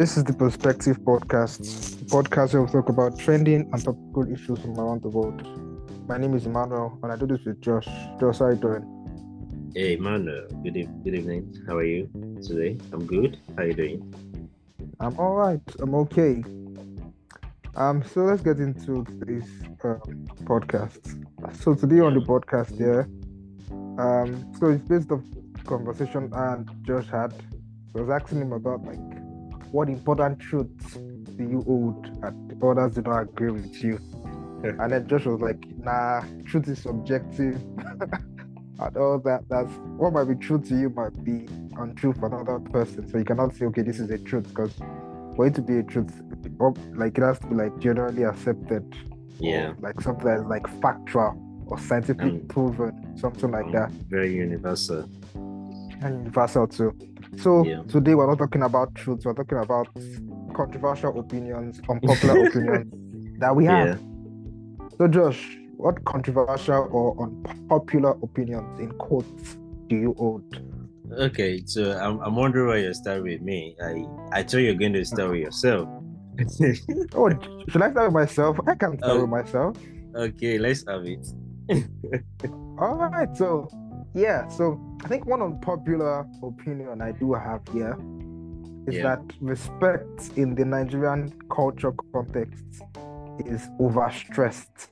This is the Perspective Podcast, the podcast where we talk about trending and topical issues from around the world. My name is Emmanuel, and I do this with Josh. Josh, how you doing? Hey, Emmanuel. Good, e- good evening. How are you today? I'm good. How are you doing? I'm all right. I'm okay. Um, so let's get into this um, podcast. So today on the podcast, yeah, um, so it's based off conversation and Josh had. So I was asking him about like what important truths do you hold and others do not agree with you. and then Josh was like, nah, truth is subjective. and all that that's what might be true to you might be untrue for another person. So you cannot say, okay, this is a truth because for it to be a truth, like it has to be like generally accepted. Yeah. Like something that's like factual or scientifically Mm. proven, something like Um, that. Very universal. And universal too. So Yeah. today we're not talking about truths, we're talking about controversial opinions, unpopular opinions that we have. Yeah. So Josh, what controversial or unpopular opinions in quotes do you hold? Okay, so I'm, I'm wondering why you start with me. I I thought you're going to start with yourself. Oh, should I start with myself? I can start with uh, myself. okay, let's have it. All right, so yeah, so I think one unpopular opinion I do have here is Yeah. that respect in the Nigerian culture context is overstressed.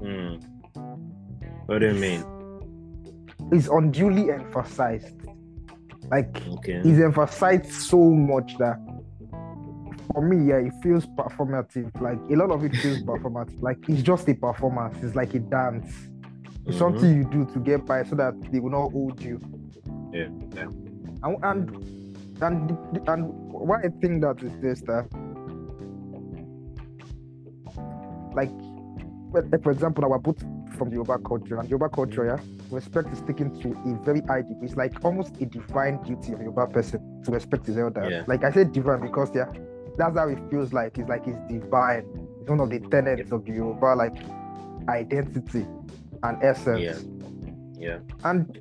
Hmm. What do you mean? It's unduly emphasized. Like Okay. is emphasized so much that for me, yeah, it feels performative. Like a lot of it feels performative. Like it's just a performance. It's like a dance. Mhm. something you do to get by so that they will not hold you. Yeah. yeah. And and and, and why I think that is this that like for example, our both from the Yoruba culture and Yoruba culture, yeah, respect is taken to a very high degree. It's like almost a divine duty of a Yoruba person to respect his elders. Yeah. Like I said divine because yeah, that's how it feels like. It's like it's divine. It's one of the tenets of the Yoruba like identity and essence. Yeah. Yeah. And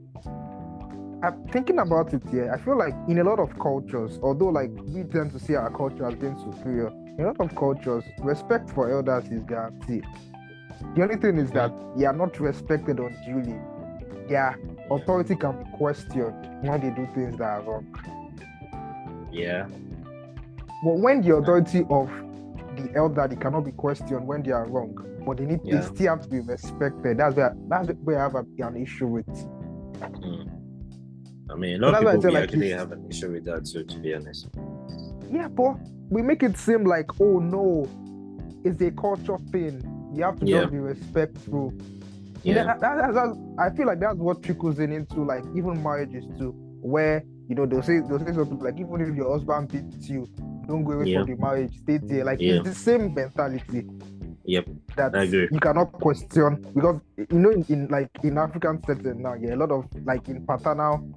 I'm thinking about it here. I feel like in a lot of cultures, although like we tend to see our culture as being superior, in a lot of cultures, respect for elders is guaranteed. The only thing is that they are not respected unduly. Their authority can be questioned when they do things that are wrong. Yeah. But when the authority of the elder they cannot be questioned when they are wrong, but they need Yeah. they still have to be respected. That's where that's where I have a, an issue with. Hmm. I mean, a lot of people like, actually have an issue with that too, to be honest. Yeah, but we make it seem like, oh no, it's a culture thing. You have to Yeah. just be respectful. Yeah. that, that- that's, I feel like that's what trickles in into like even marriages too, where you know they'll say they'll say something like even if your husband beats you, don't go away Yeah. for the marriage, stay there. Like Yeah. it's the same mentality Yep. that I agree. you cannot question because you know in, in like in African setting now, yeah, a lot of like in paternal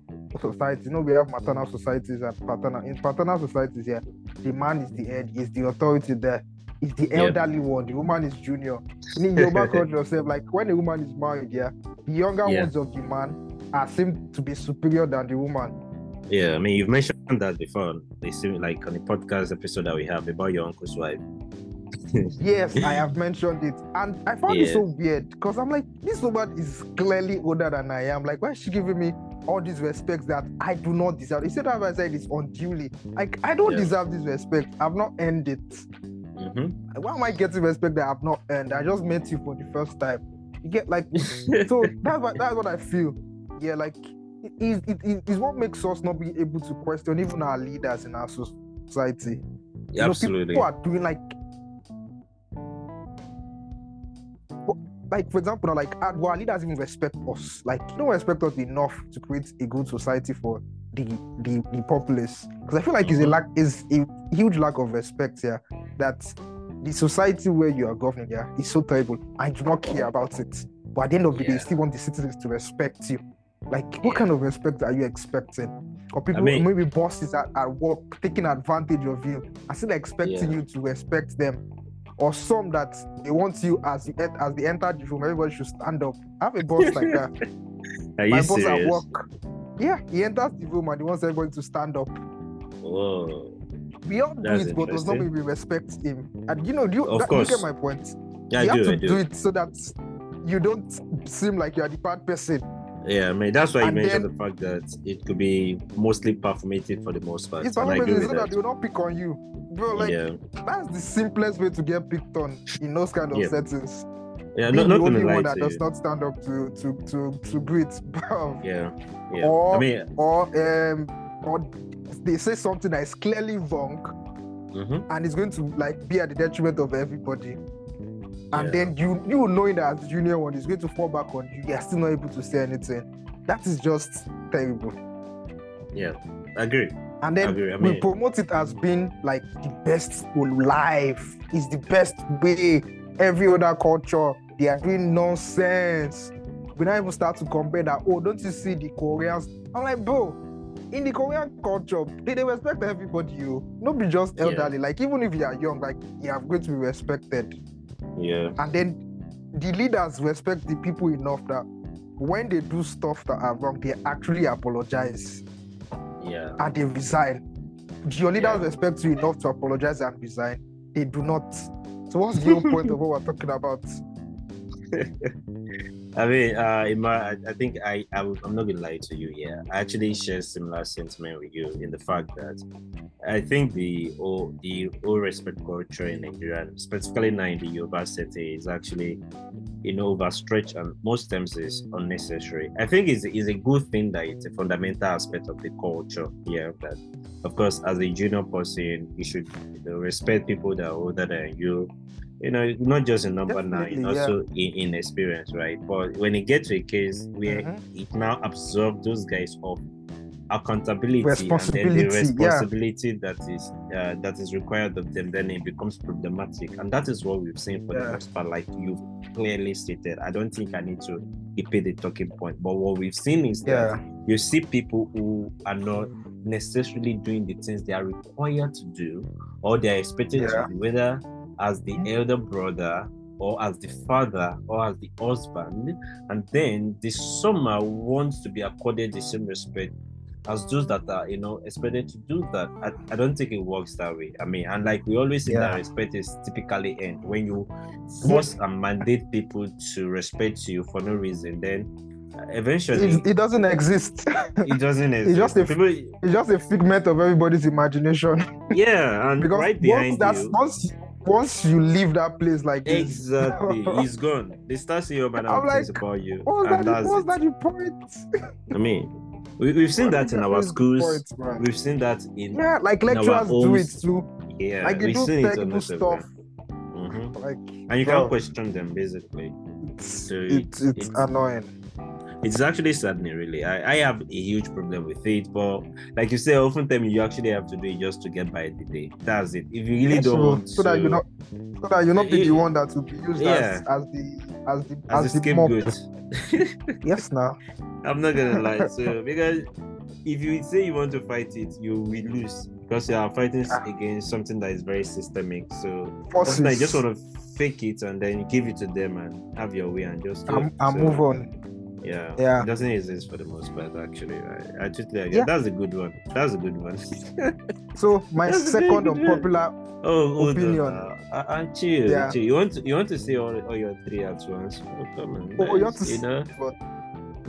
society, you know, we have maternal societies and paternal in paternal societies, yeah, the man is the head, is the authority there, is the elderly one, the woman is junior. In Yoruba culture, self, like when a woman is married, yeah, the younger Yeah. ones of the man are seen to be superior than the woman. Yeah, I mean, you've mentioned that before. They seem like on the podcast episode that we have about your uncle's wife. Yes, I have mentioned it, and I found it so weird because I'm like, this woman is clearly older than I am. Like, why is she giving me all these respects that I do not deserve? Instead of I said it's unduly. Like, I don't Yeah. deserve this respect. I've not earned it. hmm Why am I getting respect that I've not earned? I just met you for the first time. You get like, so that's what that's what I feel. Yeah, like it is it, it is what makes us not be able to question even our leaders in our society. You know, Absolutely. people are doing like, like for example, like our leaders even respect us. Like, they don't respect us enough to create a good society for the the, the populace. Because I feel like it's a lack is a huge lack of respect here. That the society where you are governing here is so terrible. I do not care about it. But at the end of the day, you still want the citizens to respect you. Like, what kind of respect are you expecting? Or people, mean- maybe bosses at, at work taking advantage of you are still expecting Yeah. you to respect them. Or some that they want you as you en- as they enter the room, everybody should stand up. I have a boss like that. Are My you boss at work. Yeah, he enters the room and he wants everybody to stand up. Whoa. we all do That's it, but does not mean interesting. we respect him. And you know, do you, Of that- you get my point? Yeah, you I have do. to I do. do it so that you don't seem like you're the bad person. Yeah, I mean that's why you mentioned then- the fact that it could be mostly performative for the most part. It's and I agree performance so that that. they will not pick on you. Bro, like yeah, that's the simplest way to get picked on in those kind of Yeah. settings. yeah, Being not, not the only one that does you. not stand up to to to to greet. Bro. Yeah, yeah. Or I mean, or um or they say something that is clearly wrong mhm. and it's going to like be at the detriment of everybody. And Yeah. then you you knowing that as the junior one is going to fall back on you, you're still not able to say anything. That is just terrible. Yeah, I agree. And then agree. I we promote it as being like the best life. It's the best way. Every other culture they are doing nonsense. We not even start to compare that. Oh, don't you see the Koreans? I'm like, bro, in the Korean culture, they, they respect everybody. Oh. You not be just Yeah. elderly. Like even if you are young, like you are going to be respected. Yeah, And then the leaders respect the people enough that when they do stuff that are wrong, they actually apologize yeah, and they resign. Your leaders Yeah. respect you enough to apologize and resign. They do not. So what's the whole point of what we're talking about? I mean, uh, I, I think I, I I'm not gonna lie to you. Yeah, I actually share similar sentiment with you in the fact that I think the all the all respect culture in Nigeria, specifically now in the Yoruba setting, is actually you know overstretched and most times is unnecessary. I think it's, it's a good thing that it's a fundamental aspect of the culture. Yeah, that of course as a junior person you should you know, respect people that are older than you you know, not just in number nine, Definitely, yeah. also in, in experience, right? But when it gets to a case where Mhm. it now absorbs those guys of accountability and then the Responsibility, yeah. that is uh, that is required of them, then it becomes problematic, and that is what we've seen for the Yeah. most part. Like you've clearly stated, I don't think I need to repeat the talking point, but what we've seen is that you see people who are not necessarily doing the things they are required to do or they are expected to do, whether as the elder brother or as the father or as the husband, and then the summer wants to be accorded the same respect as those that are, you know, expected to do that. I, I don't think it works that way. I mean, and like we always say that respect is typically end when you force and mandate people to respect you for no reason, then eventually It, it doesn't exist. it doesn't exist. it's just a- People, it's just a figment of everybody's imagination. yeah, and because right once behind that's you, once once you leave that place like this, exactly, he's gone. They start about I'm things like, about you, what's and that? What's that your point? I mean, we, we've seen that in our What is the schools. point. We've seen that in Yeah, like lecturers do it too. yeah, like they do technical stuff. Mhm. Like And you bro, can't question them basically. It's, So it's, it- it's it- annoying. It's actually saddening, really. I, I have a huge problem with it, but like you say, oftentimes you actually have to do it just to get by the day. That's it. If you really Yeah, don't so, so that to- you not so that you not be You- the one that will be used Yeah. as, as the as the as, as, the scapegoat. Yes, now. I'm not gonna lie. So because if you say you want to fight it, you will lose because you are fighting Ah. against something that is very systemic. So Forces. you just want to fake it and then you give it to them and have your way and just and So, move on. Yeah, Yeah. It doesn't exist for the most part. Actually, I, I totally agree. Yeah. That's a good one. That's a good one. So my That's second unpopular oh, Opinion. on. Uh, uh, chill, Yeah. chill. You want to you want to say all, all your three at once? Oh, come on. Oh, you want to you know? but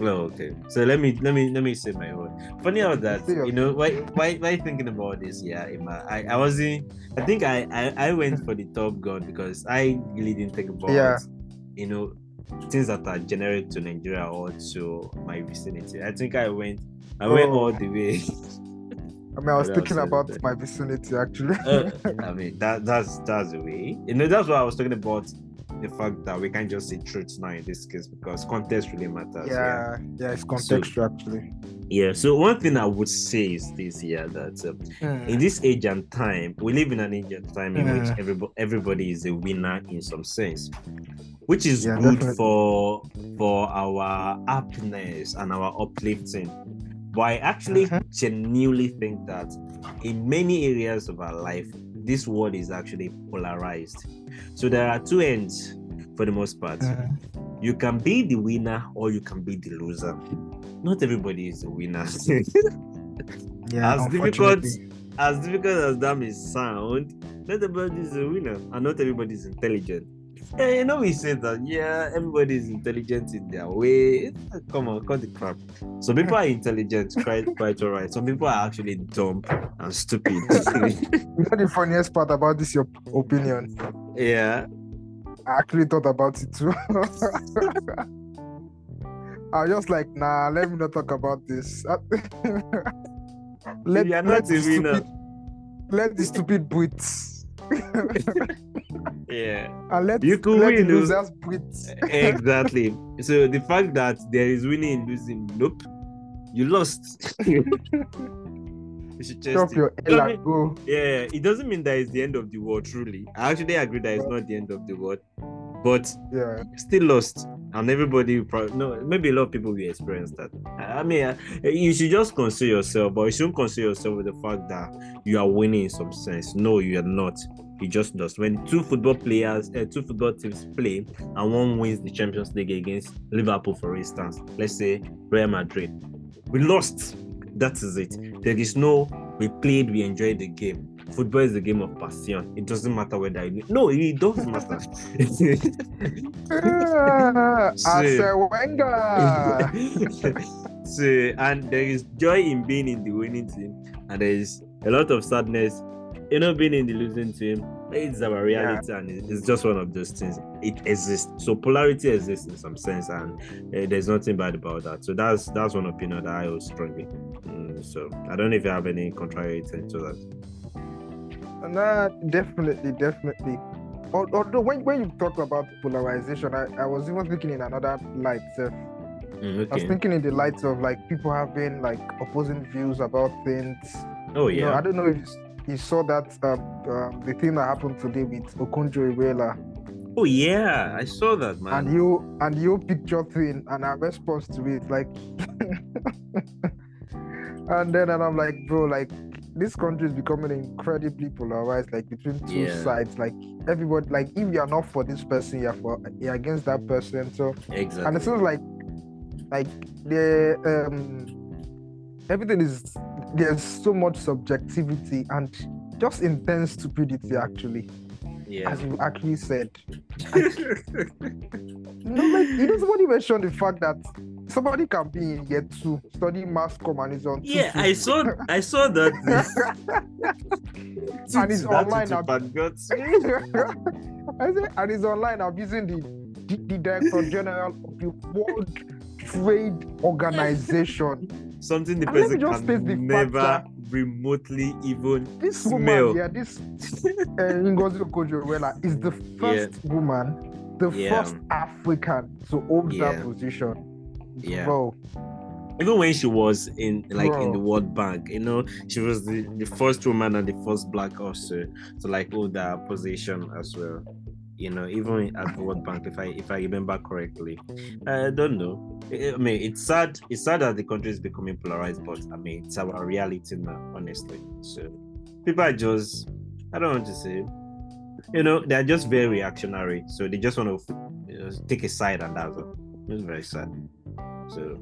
Oh, okay. So let me let me let me say my own. Funny how that you know why why why thinking about this? Yeah, Emma. I I wasn't. I think I I, I went for the Top Gun because I really didn't think about Yeah. you know things that are generic to Nigeria or to my vicinity. I think I went I went Oh. all the way. I mean I was What thinking about there? my vicinity actually. Uh, I mean that that's that's the way. You know that's what I was talking about the fact that we can't just say truth now in this case because context really matters. yeah, yeah, it's contextual actually. Yeah, so one thing I would say is this here that um, Hmm. in this age and time, we live in an age and time in which Mm. everybody, everybody is a winner in some sense, which is Yeah, good definitely. for for our happiness and our uplifting. But I actually Mhm. genuinely think that in many areas of our life, this world is actually polarized. So there are two ends for the most part Hmm. you can be the winner or you can be the loser. Not everybody is a winner. Yeah, as difficult as difficult as that may sound, not everybody is a winner, and not everybody is intelligent. Yeah, you know, we say that, yeah, everybody is intelligent in their way. Come on, cut the crap. Some people are intelligent, quite, quite all right. Some people are actually dumb and stupid. you know the funniest part about this, your opinion? yeah. I actually thought about it too. I was just like, nah, let me not talk about this. let, You are let the stupid, let the stupid breathe. Yeah. and let, You could let win, the though. losers breathe. exactly. So the fact that there is winning and losing, nope, you lost. you should just Drop your You know L what I and go. yeah, it doesn't mean that it's the end of the world. Truly, I actually agree that it's not the end of the world, but Yeah. still lost, and everybody will probably no, maybe a lot of people will experience that. I I mean, uh, you should just consider yourself, but you shouldn't consider yourself with the fact that you are winning in some sense. No, you are not. You just does. When two football players, uh, two football teams play, and one wins the Champions League against Liverpool, for instance, let's say Real Madrid, we lost. That is it. There is no we played, we enjoyed the game. Football is a game of passion. It doesn't matter whether you no, it does matter. So- Wenger. so and there is joy in being in the winning team, and there is a lot of sadness, you know, being in the losing team. It's our reality, and it's just one of those things. It exists. So polarity exists in some sense, and uh, there's nothing bad about that. So that's that's one opinion that I hold strongly. Mm, so I don't know if you have any contrary to that. Nah, definitely, definitely. Al- Although when, when you talk about polarization, I, I was even thinking in another light. sef. Mm, I was thinking in the light of like people having like opposing views about things. Oh You know, yeah. I don't know if you, saw that um, um, the thing that happened today with Okonjo Iweala Oh yeah. I saw that man. and you and your picture thing and our response to it like and then and I'm like bro like this country is becoming incredibly polarized like between two Yeah. sides like everybody like if you're not for this person you're for you're against that person so exactly. and it seems like like the um everything is there's so much subjectivity and just intense stupidity actually yeah. as you actually said you know like you know somebody mentioned the fact that somebody can be in year two studying mass com and is on Yeah, tutu. I saw I saw that. And it's online tutu now. bad guts. I say, and he's online i'm using the the, the director general of the world trade organization Something the And person me just face can never remotely even this smell. woman yeah this uh, Ngozi Okonjo-Iweala is the first woman the Yeah. first african to hold Yeah. that position Yeah. bro Even when she was in like in the World Bank, you know, she was the, the first woman and the first black also to like hold that position as well. You know, even at the World Bank, if I if I remember correctly, I don't know. I I mean, it's sad. It's sad that the country is becoming polarized, but I mean, it's our reality now, honestly. So people are just, I don't want to say, you know, they're just very reactionary. So they just want to you know, take a side, and that's all. It's very sad. So,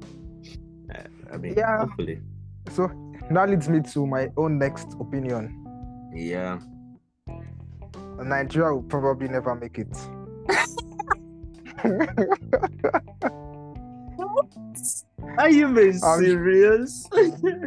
uh, I mean, Yeah. hopefully, so that leads me to my own next opinion yeah. Nigeria will probably never make it Are you being I'm- serious?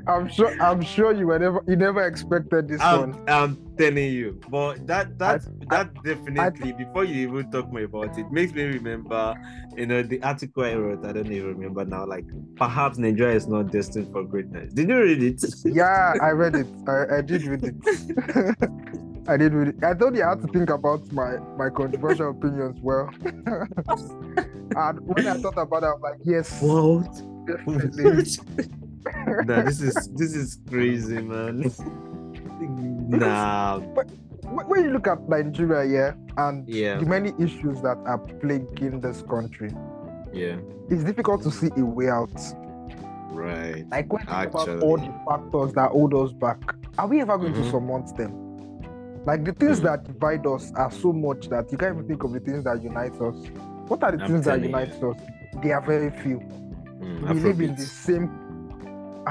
i'm sure i'm sure you were never you never expected this I'm, one I'm telling you, but that that I- that definitely before you even talk more about it makes me remember, you know, the article I wrote. I don't even remember now. Like perhaps Nigeria is not destined for greatness. Did you read it? yeah i read it i, I did read it i did read it i thought you had to think about my my controversial opinions well and when i thought about it i'm like yes What? definitely nah, this is this is crazy, man. nah, when when you look at Nigeria, yeah, and Yeah. the many issues that are plaguing this country, yeah, it's difficult to see a way out. right. Like when think about all the factors that hold us back, are we ever going Mhm. to surmount them? Like the things Mhm. that divide us are so much that you can't even think of the things that unite us. What are the I'm things that telling you. unite us? They are very few. Mm, we live in the same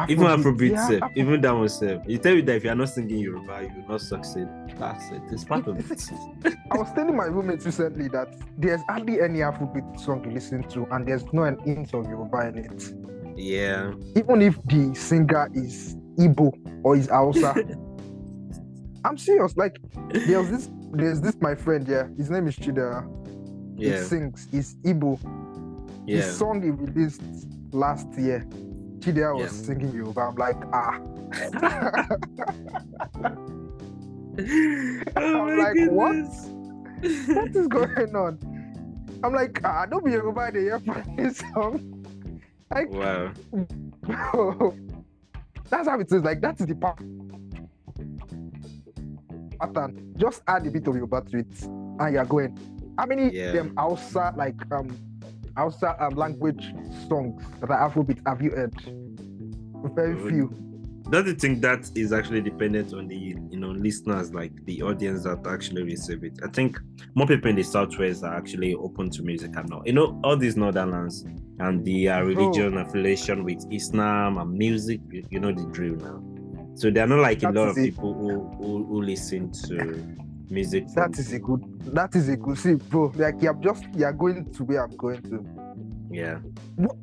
Even Afrobeat, Afrobeat, yeah, sef, Afro- even that one, sef. You tell me that if you're not singing Yoruba, you will not succeed. That's it. It's part of it. I was telling my roommates recently that there's hardly any Afrobeat song you listen to, and there's no an hint of Yoruba in it. Yeah. Even if the singer is Igbo or is Hausa. I'm serious. Like there's this, there's this my friend. Yeah, his name is Chida. He sings. He's Igbo. Yeah. His song he released last year. Chidea was Yeah. singing Yoruba. I'm like, ah. oh I'm like, what? goodness. what is going on? I'm like, ah, don't be Yoruba they hear for this song. Like, Wow. that's how it is. Like, that is the pa- pattern. Just add a bit of Yoruba to it, and you're going. How many Yeah. them outside like um Hausa um, language songs that are Afrobeat have you heard? Very few. Don't you think that is actually dependent on the you know listeners, like the audience that actually receive it? I think more people in the southwest are actually open to music and now. You know, all these northern lands and the uh, religion affiliation with Islam and music, you, you know the drill now. So there are not like a lot of people who, who who listen to music. That is a good. That is a good. See, bro, like you're just you're going to where I'm going to. yeah. What?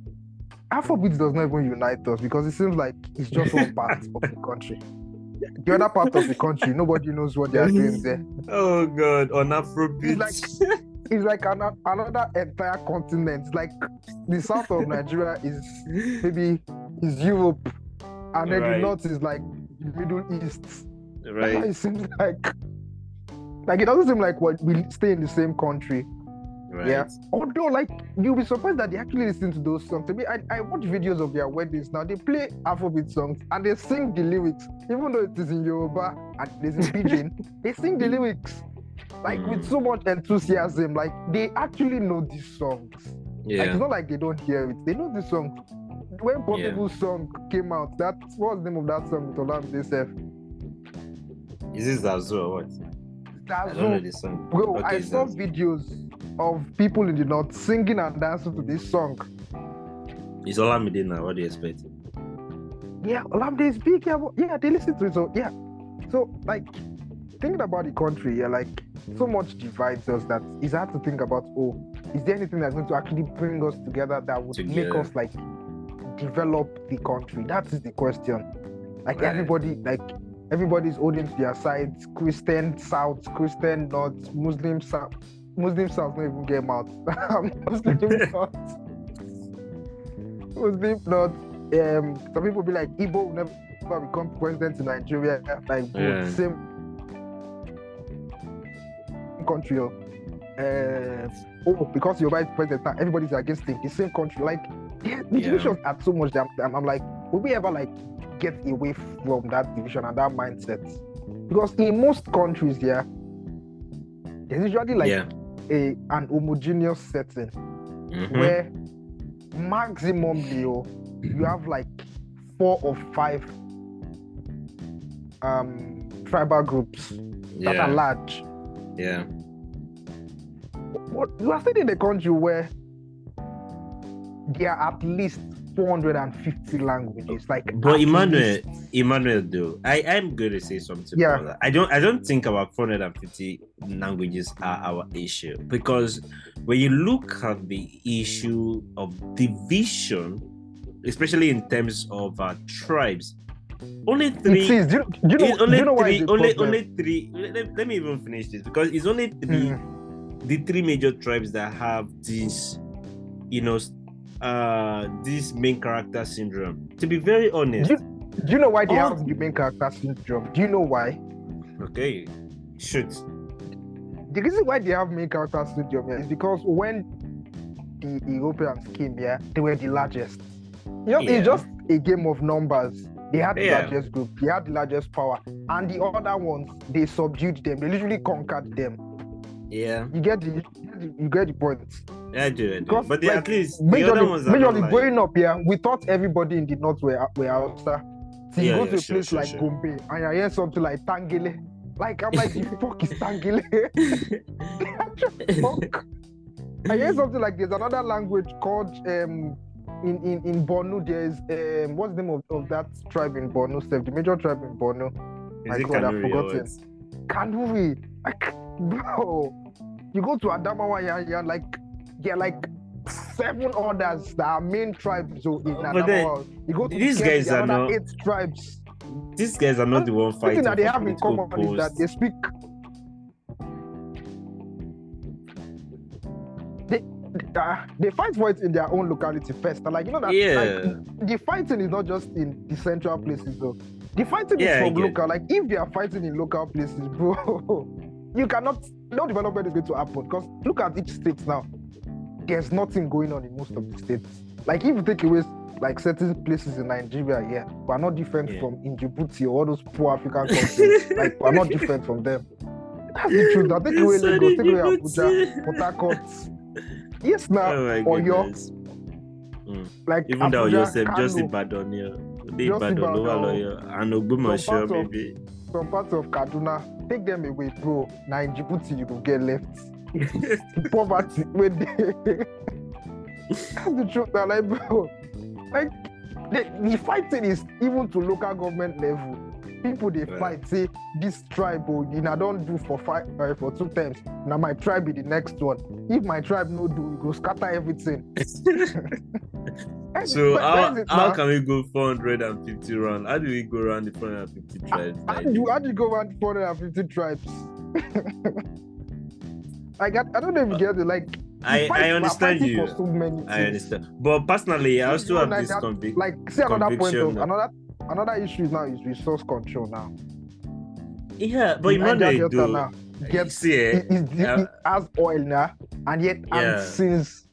Afrobeat does not even unite us because it seems like it's just one part of the country. The other part of the country, nobody knows what they are doing there. Oh god, on Afrobeat. It's like, It's like an, another entire continent. Like the south of Nigeria is maybe is Europe, and then Right. the north is like Middle East. Right. It seems like like it doesn't seem like what we stay in the same country. Right. Yeah. Although, like, you'll be surprised that they actually listen to those songs. To me, I, I watch videos of their weddings now. They play Afrobeat songs and they sing the lyrics, even though it is in Yoruba and it is in Pidgin. they sing the lyrics like with Mm. so much enthusiasm. Like they actually know these songs. Like Yeah. it's not like they don't hear it. They know the song. When Portable song came out, that what was the name of that song with Olamide Sef? Is this Zazu or what? I don't know Dazzle. this song. Bro, I saw videos of people in the north singing and dancing to this song. It's Olamide now. What do you expect? Yeah, Olamide is big. Yeah, yeah, they listen to it. So yeah, so like thinking about the country, yeah, like so much divides us that it's hard to think about. Oh, is there anything that's going to actually bring us together that would make us like develop the country? That is the question. Like Right. everybody, like everybody's holding to their sides. Christian South, Christian North, Muslim South. Muslim South, not even get them out. Muslim North. Muslim North. Um, some people be like, Igbo will never become president in Nigeria. Like, Yeah. same country. oh. Uh, oh, because you're vice president, now everybody's against him. The same country. Like, the Yeah. divisions are so much that I'm, I'm like, will we ever like get away from that division and that mindset? Because in most countries, yeah, there's usually like yeah. a an homogeneous setting Mhm. where maximum Leo, you have like four or five um tribal groups that are large. Yeah. What you are staying in a country where there are at least 450 languages. Like But Emmanuel, least. Emmanuel, though, I am going to say something. Yeah. about that. I don't. I don't think about 450 languages are our issue because when you look at the issue of division, especially in terms of uh, tribes, only three. is. Do you, do you know, it's do you know three. Only problem? only three. Let, let- me even finish this because it's only three. Mm. The three major tribes that have this, you know, uh, this main character syndrome. To be very honest. Do Do you know why they All- have the main character syndrome? Do you know why? Okay, shoot. The reason why they have main character syndrome yeah, is because when the Europeans came here, they were the largest. You know, Yeah. it's just a game of numbers. They had the Yeah. largest group, they had the largest power, and the other ones they subdued them. They literally conquered them. Yeah, You get the you get the, you get the point. I do. I do. But like, at least the other Majorly, ones are majorly like, growing up here, we thought everybody in the north were were Hausa. So you Yeah, go yeah, to a sure, place sure, like sure. Gombe and you hear something like Tangale. Like I'm like, the fuck is Tangale? fuck. I hear something like there's another language called um in in in Borno there is um what's the name of, of that tribe in Borno? Steph, the major tribe in Borno. Is My God, I've forgotten. Kanuri, like bro, you go to Adamawa, you're like you're like seven others that are main tribes so in But then, Adamawa. You go to these guys are not- eight tribes. These guys are not the one The fighting thing that they have in common is that they speak. They, they, uh, they fight for it in their own locality first. And like you know that Yeah. like, the fighting is not just in the central places though. The fighting Yeah, is from local. Like if they are fighting in local places, bro, you cannot no development is going to happen. Because look at each state now. There's nothing going on in most of the states. Like if you take away like certain places in Nigeria, yeah, we're not different Yeah. from in Djibouti or all those poor African countries. like we're not different from them. That's the truth. Now take away Sorry, Lagos, take away. Abuja, Port Harcourt. Yes, now Oh my Oyo, goodness. Hmm. like Even though yourself just Kano, Ibadan, yeah. Just Ibadan, Ibadan. And Some Ogbomoso, parts of- maybe. some parts of Kaduna, take them away, bro. Now in Djibouti, you will get left. Poverty, when they. That's the truth, now, like, bro. Like, the, the fighting is even to local government level. People they fight, say this tribe, oh, you know, don't do for five uh, for two terms. Now my tribe be the next one. If my tribe no do, we go scatter everything. so how, it how can we go 450 round? How do we go around the 450 tribes? How do you, how do you go around 450 tribes? I got I don't know if you get it. Like I, I understand you. so many I understand. But personally, I You also have like this conviction. Like see another point of another another issue now is resource control now. Yeah, but The Niger Emmanuel, Delta though, now gets see, eh, it, it, yeah. it has oil now, and yet Yeah. and since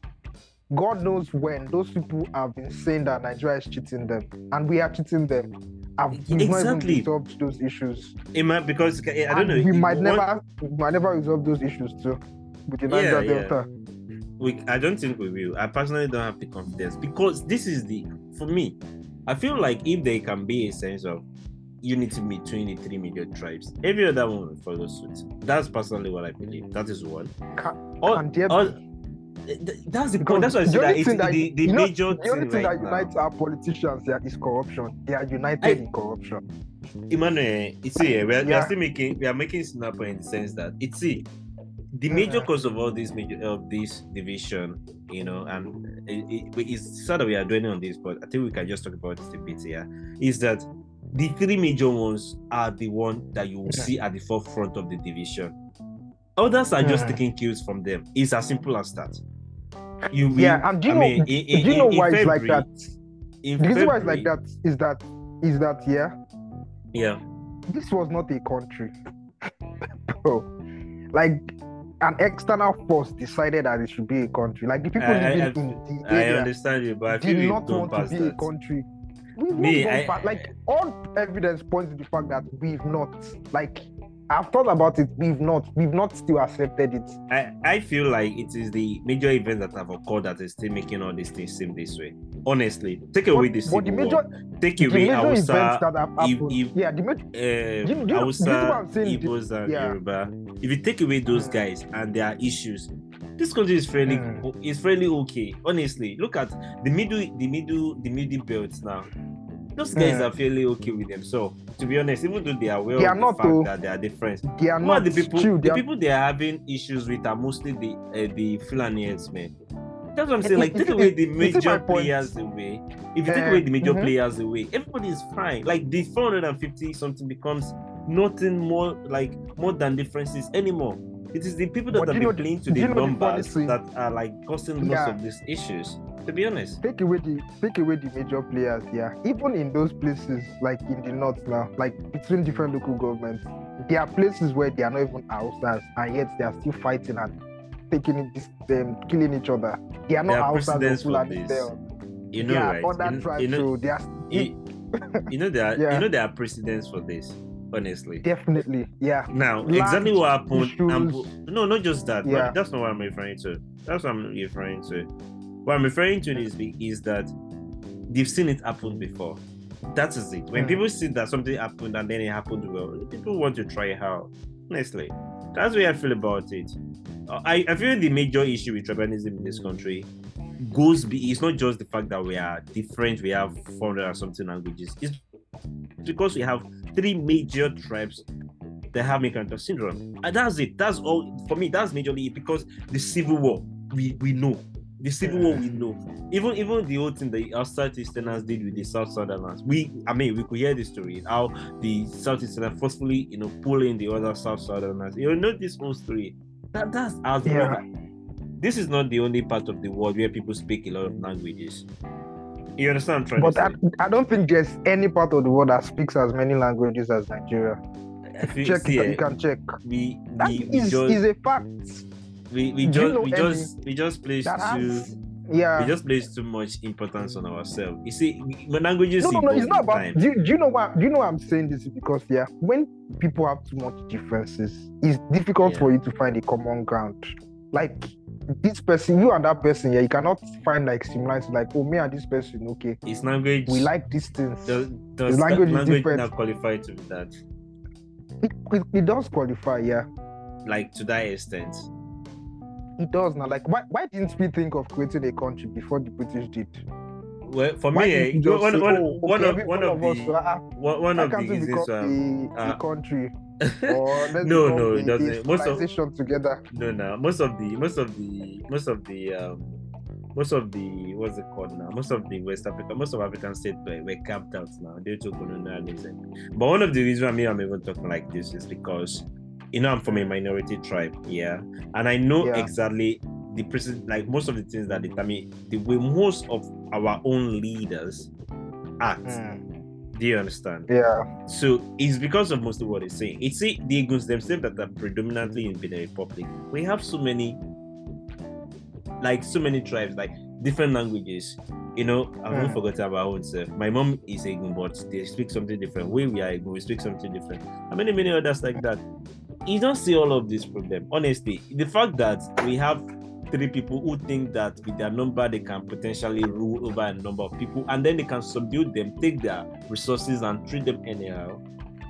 God knows when those people have been saying that Nigeria is cheating them, and we are cheating them. Have we've not even Exactly. resolved those issues. Emma, because eh, I don't And know. We might one- never, we might never resolve those issues too with the Niger Yeah, yeah. We I don't think we will. I personally don't have the confidence because this is the for me. I feel like if there can be a sense of unity between the three major tribes, every other one will follow suit. That's personally what I believe. That is one. Can, All- can there all- be? Th- that's the Because point. That's why I the say that only it's thing that- the, the you know, major The only thing thing right that now. unites our politicians is corruption. They are united I- in corruption. Emmanuel, it's see, we are, we are still making we are making snapper in the sense that it's see, the major Mhm. cause of all this major of this division, you know, and it, it, it's sad that we are dwelling on this, but I think we can just talk about it a bit here. Is that the three major ones are the one that you will Yeah. see at the forefront of the division. Others are just taking cues from them. It's as simple as that. You will, Yeah, and do you I know? mean, do in- you know in why it's like that? The reason why it's like that is that is that yeah, Yeah. this was not a country. Bro, like an external force decided that it should be a country. Like the people I- I- living in the I understand you, but I did not want to be that. a country. We've Me, not I- like all evidence points to the fact that we've not like I've thought about it. We've not. We've not still accepted it. I, I feel like it is the major events that have occurred that is still making all these things seem this way. Honestly, take away this. but the war, major, take the away major events that have if- happened. if- yeah, the major, uh, do you- do you- do you know what Hausa, I'm saying? Igbos, and Yeah. Yoruba. If you take away those guys and their issues, this country is fairly Mm. is fairly okay. Honestly, look at the middle, the middle, the middle belts now. Those guys Mm. are fairly okay with them. So, to be honest, even though they are aware They of are the fact though. that they are different, they are not the people? They the are, people they are having issues with are mostly the uh, the Fulani men. That's what I'm saying. Like, take away the you see my major players away. If you take away the major mhm. players away, everybody is fine. Like the 450 something becomes nothing more like more than differences anymore. It is the people that But have you been know- playing to the numbers that are like causing lots of these issues. To be honest, take away the take away the major players yeah even in those places like in the north now like between different local governments there are places where they are not even Hausas and yet they are still fighting and taking it this them killing each other they are not There are precedents for this. you know, they right? other You- tribes you know, so they are you, you know there are Yeah. you know there are precedents for this. Honestly, definitely yeah Now, exactly what happened. and- no, not just that. Yeah. But that's not what I'm referring to. That's what I'm referring to. What I'm referring to is is that they've seen it happen before. That is it. When Hmm. people see that something happened and then it happened well, people want to try it out. Honestly, that's the way I feel about it. Uh, I, I feel the major issue with tribalism in this country, goes be it's not just the fact that we are different, we have 400 or something languages. It's because we have three major tribes that have main character syndrome. And that's it. That's all for me. That's majorly it because the civil war, we we know. The civil war we know. Even even the old thing the our Southeasterners did with the South Southerners. We I mean we could hear the story how the Southeasterners forcefully, you know, pulling the other South Southerners. You know this whole story. That that's as Yeah. this is not the only part of the world where people speak a lot of languages. You understand But I, I don't think there's any part of the world that speaks as many languages as Nigeria. Check see, it, you can check. we That we, we is, just is a fact. We, we just we just we just place too yeah. we just place too much importance on ourselves. You see, when languages no, no, no. It's not about. time. Do you, do you know why? Do you know why I'm saying this? Because yeah, when people have too much differences, it's difficult Yeah. for you to find a common ground. Like this person, you and that person, yeah, you cannot find like similarities. Like, oh, me and this person, okay, It's language. we like these things. does, does language language, is different. not qualify to that? It, it, it does qualify, yeah. Like to that extent. It does now. Like, why, why didn't we think of creating a country before the British did? Well, for Why me, eh, we just one, say, one, oh, one okay, of one of the one, one of the can't we reasons um, a, a uh, country? No, no, it doesn't. Most of- together. no, no. Most of the most of the most of the um most of the what's it called now? Most of the West Africa, most of African states were, were capped out now due to colonialism. But one of the reasons I mean I'm even talking like this is because you know I'm from a minority tribe, yeah, and I know Yeah. exactly the person like most of the things that determine the way most of our own leaders act. Do you understand? Yeah. So it's because of most of what it's saying. It's the Eagles themselves that are predominantly in Benin Republic. We have so many, like so many tribes, like different languages. You know, I've not Mm. forgotten about our own self. My mom is Egun, but they speak something different. We we are Egun, we speak something different. And many many others like that. You don't see all of this problem. Honestly, the fact that we have three people who think that with their number they can potentially rule over a number of people and then they can subdue them, take their resources and treat them anyhow.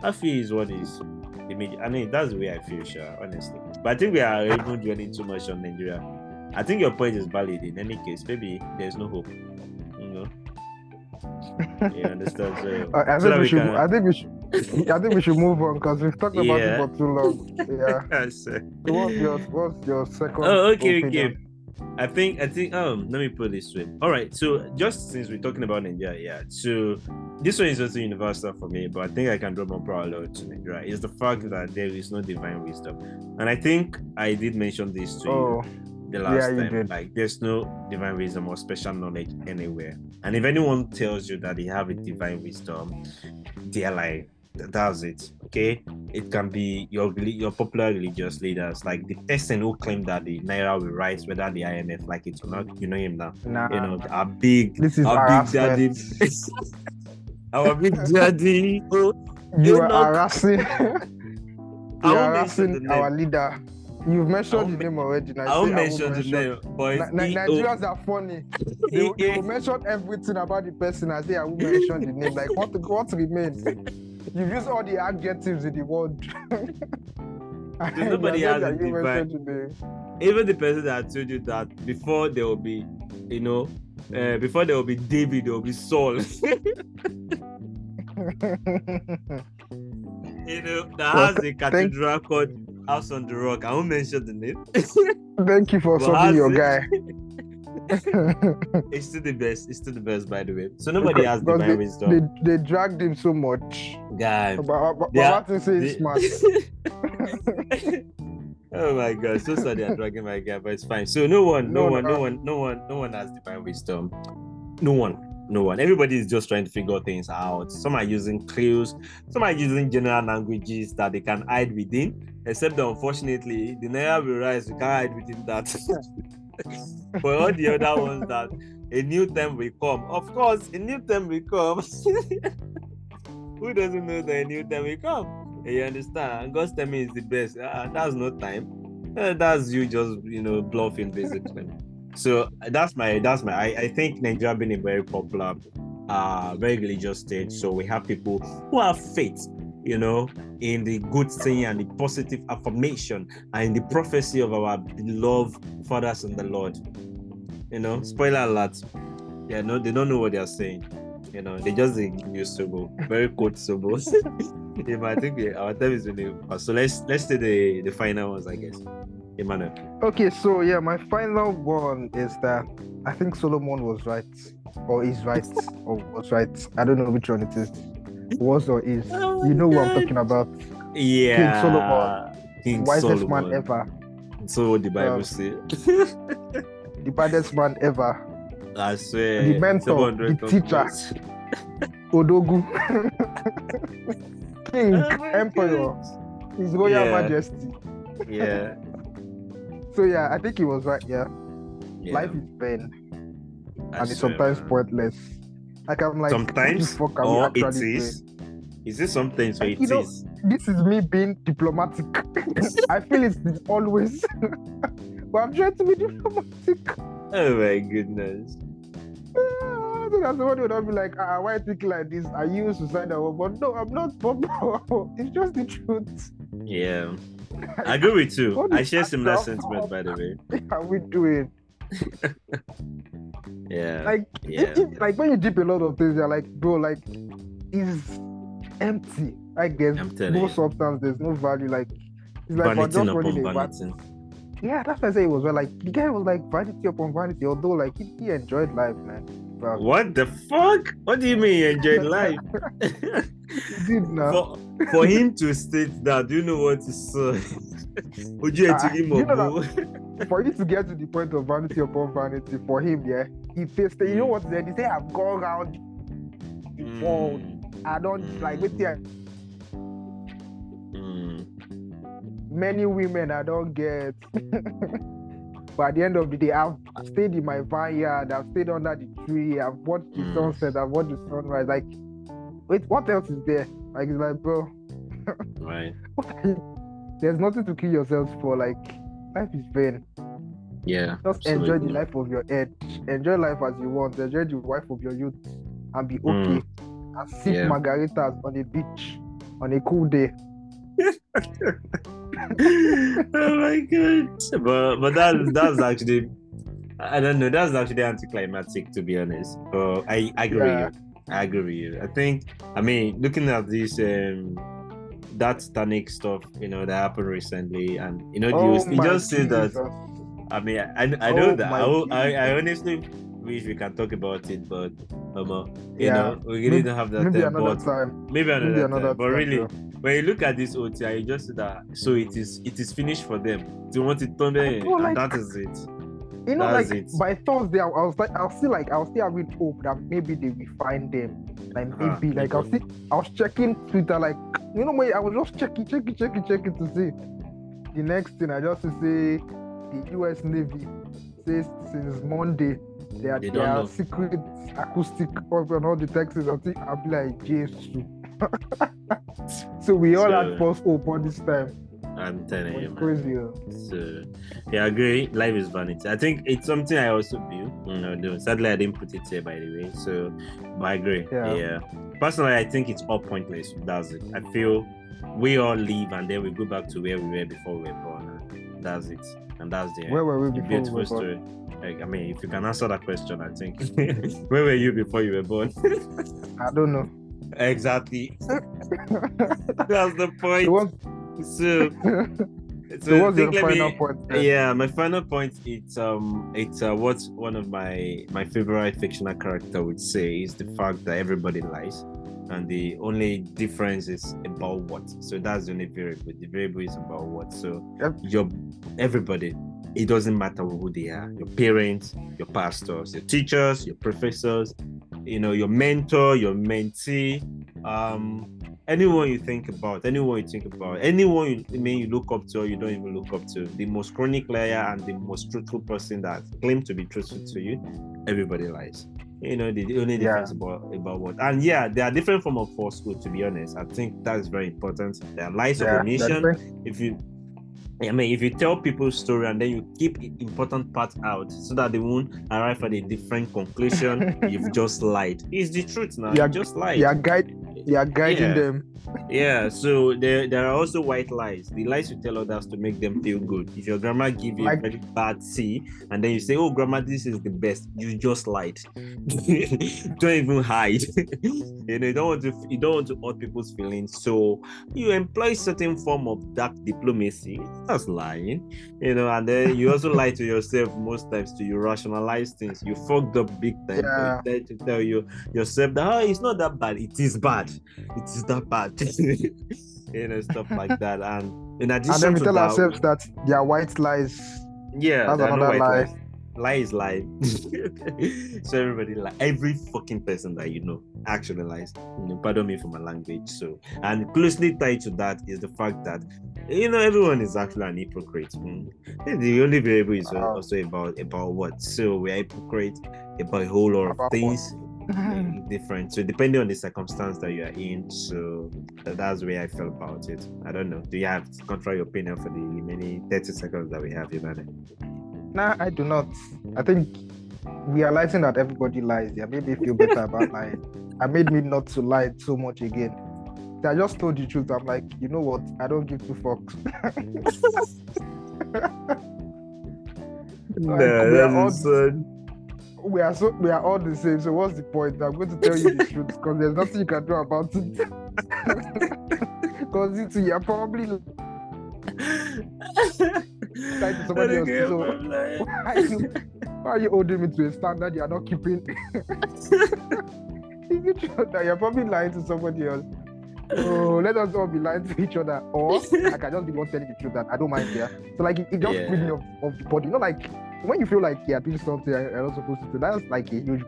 I feel is what is the major. I mean, that's the way I feel, sure, honestly. But I think we are even dwelling too much on Nigeria. I think your point is valid in any case. Maybe there's no hope. You know. You understand? So, I, I so think that we should. can- I think we should. I think we should move on because we've talked about Yeah. it for too long. Yeah. Yes, sir. So what's your What's your second? Oh, okay, opinion? okay. I think I think um let me put this way. All right, so just since we're talking about Nigeria, yeah. So this one is also universal for me, but I think I can draw more parallel to Nigeria. Is the fact that there is no divine wisdom, and I think I did mention this to Oh, you the last yeah, time. did. Like, there's no divine wisdom or special knowledge anywhere. And if anyone tells you that they have a divine wisdom, they're like, that's it. Okay, it can be your your popular religious leaders, like the person who claimed that the naira will rise, whether the IMF like it or not. You know him now. nah. You know, our big, this is our big daddy, our big daddy. Oh, you are know- harassing. you I are harassing our leader. You've mentioned the name already. I won't mention the name, but Ni- it's Ni- E- oh, Nigerians are funny. They, will- they will mention everything about the person and say I will mention the name. Like what what remains? You've used all the adjectives in the world. Nobody has saying a divine- mentioned the name. even the person that told you that before there will be, you know, uh, before there will be David, there will be Saul. you know, that Well, has a th- cathedral called House on the Rock. I won't mention the name. Thank you for But your guy. It's still the best. It's still the best, by the way. So nobody has Because divine wisdom. They, they dragged him so much. Guy. But, but, Yeah, but what say is the- smart. oh my god, so sorry they're dragging my guy, but it's fine. So no one, no, No, one, no no. one, no one, no one has divine wisdom. No one. No one. Everybody is just trying to figure things out. Some are using clues, some are using general languages that they can hide within. Except that unfortunately, the naira will rise, you can't hide within that. For all the other ones that a new time will come. Of course, a new time will come. Who doesn't know that a new time will come? You understand? And God's timing is the best. Uh, that's no time. Uh, that's you just you know bluffing basically. So that's my that's my I, I think Nigeria being a very popular, uh very religious state. So we have people who have faith, you know, in the good thing and the positive affirmation and in the prophecy of our beloved fathers in the Lord. You know, spoiler alert. Yeah, no, they don't know what they are saying. You know, they just they you sobo, very sobo. yeah, but I think yeah, our time is really fast. So let's let's say the the final ones, I guess. Emmanuel. Okay, so yeah, my final one is that I think Solomon was right, or is right, or was right. I don't know which one it is. Was or is. Oh you know my who I'm talking about. Yeah. Solomon. King Wisest Solomon. man ever. So what the Bible Um, say. The baddest man ever. I swear. the mentor, 700 the teacher. compliments. Odogu. King, Oh my Emperor, His Royal Yeah. Majesty. Yeah. So yeah, I think he was right. Yeah, yeah. life is pain, I and it's sometimes man. pointless. Like I'm like, sometimes fuck or it is. Is it sometimes or it You know- is? This is me being diplomatic. I feel it's always, but I'm trying to be diplomatic. Oh my goodness. Ah, so that's what would not be like, ah, why think like this? Are you suicidal? But no, I'm not. it's just the truth. Yeah. I agree with you. I share similar sentiment by the way. How we doing? Yeah. Like, yeah. like when you dip a lot of things, you're like, bro, like, is empty. Like there's no you. substance, there's no value. Like it's like vanity just running a vanity. Yeah, that's why I say it was well. Like the guy was like vanity upon vanity, although like he, he enjoyed life, man. What the fuck? What do you mean you enjoyed life? he did now. for, for him to state that, do you know what to say? You him you know Obo? for you to get to the point of vanity upon vanity, for him, yeah, he faced it. You know what he said? He said, I've gone around the world. Mm, I don't Mm. like with the mm. many women I don't get. but at the end of the day, I've stayed in my vineyard, I've stayed under the tree, I've watched the Mm. sunset, I've watched the sunrise. Like, wait, what else is there? Like, it's like, bro, Right. There's nothing to kill yourselves for. Like, life is vain. Yeah. Just enjoy the life of your edge. Enjoy life as you want. Enjoy the wife of your youth and be okay. And sip Mm. Yeah. margaritas on a beach on a cool day. oh my god. But but that that's actually I don't know, that's actually anticlimactic to be honest. But I, I agree Yeah. with you. I agree with you. I think I mean looking at this um that Titanic stuff, you know, that happened recently and you know, Oh you, you just say that I mean, I, I know Oh that. I, I, I honestly wish we can talk about it, but um, uh, you Yeah. know, we really don't have that Maybe time. another But time. maybe another, Maybe time. another But really, bro. when you look at this OTI, you just see that. So it is, it is finished for them. They want it done and like- that is it. You know, That's like it. by Thursday, I, I was like, I'll still like, I'll still having hope that maybe they will find them. Like Ah, maybe, like I'll see, I was checking Twitter, like you know, when I was just checking, checking, checking, checking to see. The next thing I just to say, the U.S. Navy says since Monday they are They they are secret acoustic on all the texts. I think I'll be like Jesus. so we all So- had false hope all this time. I'm telling you, man. So, yeah, I agree. Life is vanity. I think it's something I also view. You know, sadly I didn't put it here, by the way. So, but I agree. Yeah. Yeah. Personally, I think it's all pointless. That's it. I feel we all leave and then we go back to where we were before we were born. That's it. And that's the, end. Where were we before we beautiful born? story. Like, I mean, if you can answer that question, I think. where were you before you were born? I don't know. exactly. That's the point. So what, So, so what's your final me- point? then? yeah, my final point it's um it's uh, what one of my my favorite fictional character would say is the fact that everybody lies, and the only difference is about what. So that's the only variable. The variable is about what. So Yep. your everybody, it doesn't matter who they are. Your parents, your pastors, your teachers, your professors, you know, your mentor, your mentee, um, anyone you think about, anyone you think about, anyone you I mean you look up to or you don't even look up to, the most chronic liar and the most truthful person that claim to be truthful to you, everybody lies. You know, the, the only Yeah. difference about about what and yeah, they are different form of falsehood to be honest. I think that is very important. There are lies Yeah, of omission. that's. If you I mean, if you tell people's story and then you keep important parts out so that they won't arrive at a different conclusion, you've just lied. It's the truth now. Yeah, you just lied. Are guide, You are guiding Yeah. them. Yeah, so there there are also white lies. The lies you tell others to make them feel good. If your grandma give you Like- a very bad tea and then you say, "Oh, grandma, this is the best," you just lied. don't even hide. you know, you don't want to you don't want to hurt people's feelings. So you employ certain form of dark diplomacy. That's lying. You know, and then you also lie to yourself most times to you rationalize things. You fucked up big time. Yeah. to tell you yourself that oh, it's not that bad. It is bad. It is that bad. you know, stuff like that. And in addition to that, And then we tell that, ourselves that they are white lies. yeah, That's there are no another white lie. lies. Lie is lie. so everybody like Every fucking person that you know actually lies. You know, pardon me for my language. So and closely tied to that is the fact that you know everyone is actually an hypocrite. Mm. The only variable is also about about what. So we are hypocrite about a whole lot of About what? different. So depending on the circumstance that you are in, so that's the way I feel about it. I don't know. Do you have contrary opinion for the remaining 30 seconds that we have, Ivana? Nah, I do not. I think realizing that everybody lies, yeah, made me feel better about lying. I made me not to lie so much again. I just told the truth. I'm like, you know what? I don't give two fucks. Like, we are all we are so we are all the same. So what's the point? I'm going to tell you the truth because there's nothing you can do about it. Because you you're probably lying to somebody else. So why are you why are you holding me to a standard you're not keeping? Is it true that you're probably lying to somebody else? Oh, let us all be lying to each other, or I can just be one telling the truth that I don't mind. Yeah. So like it, it just Yeah. me of, of the body. You know, like when you feel like you're doing something you're not supposed to do, that's like a huge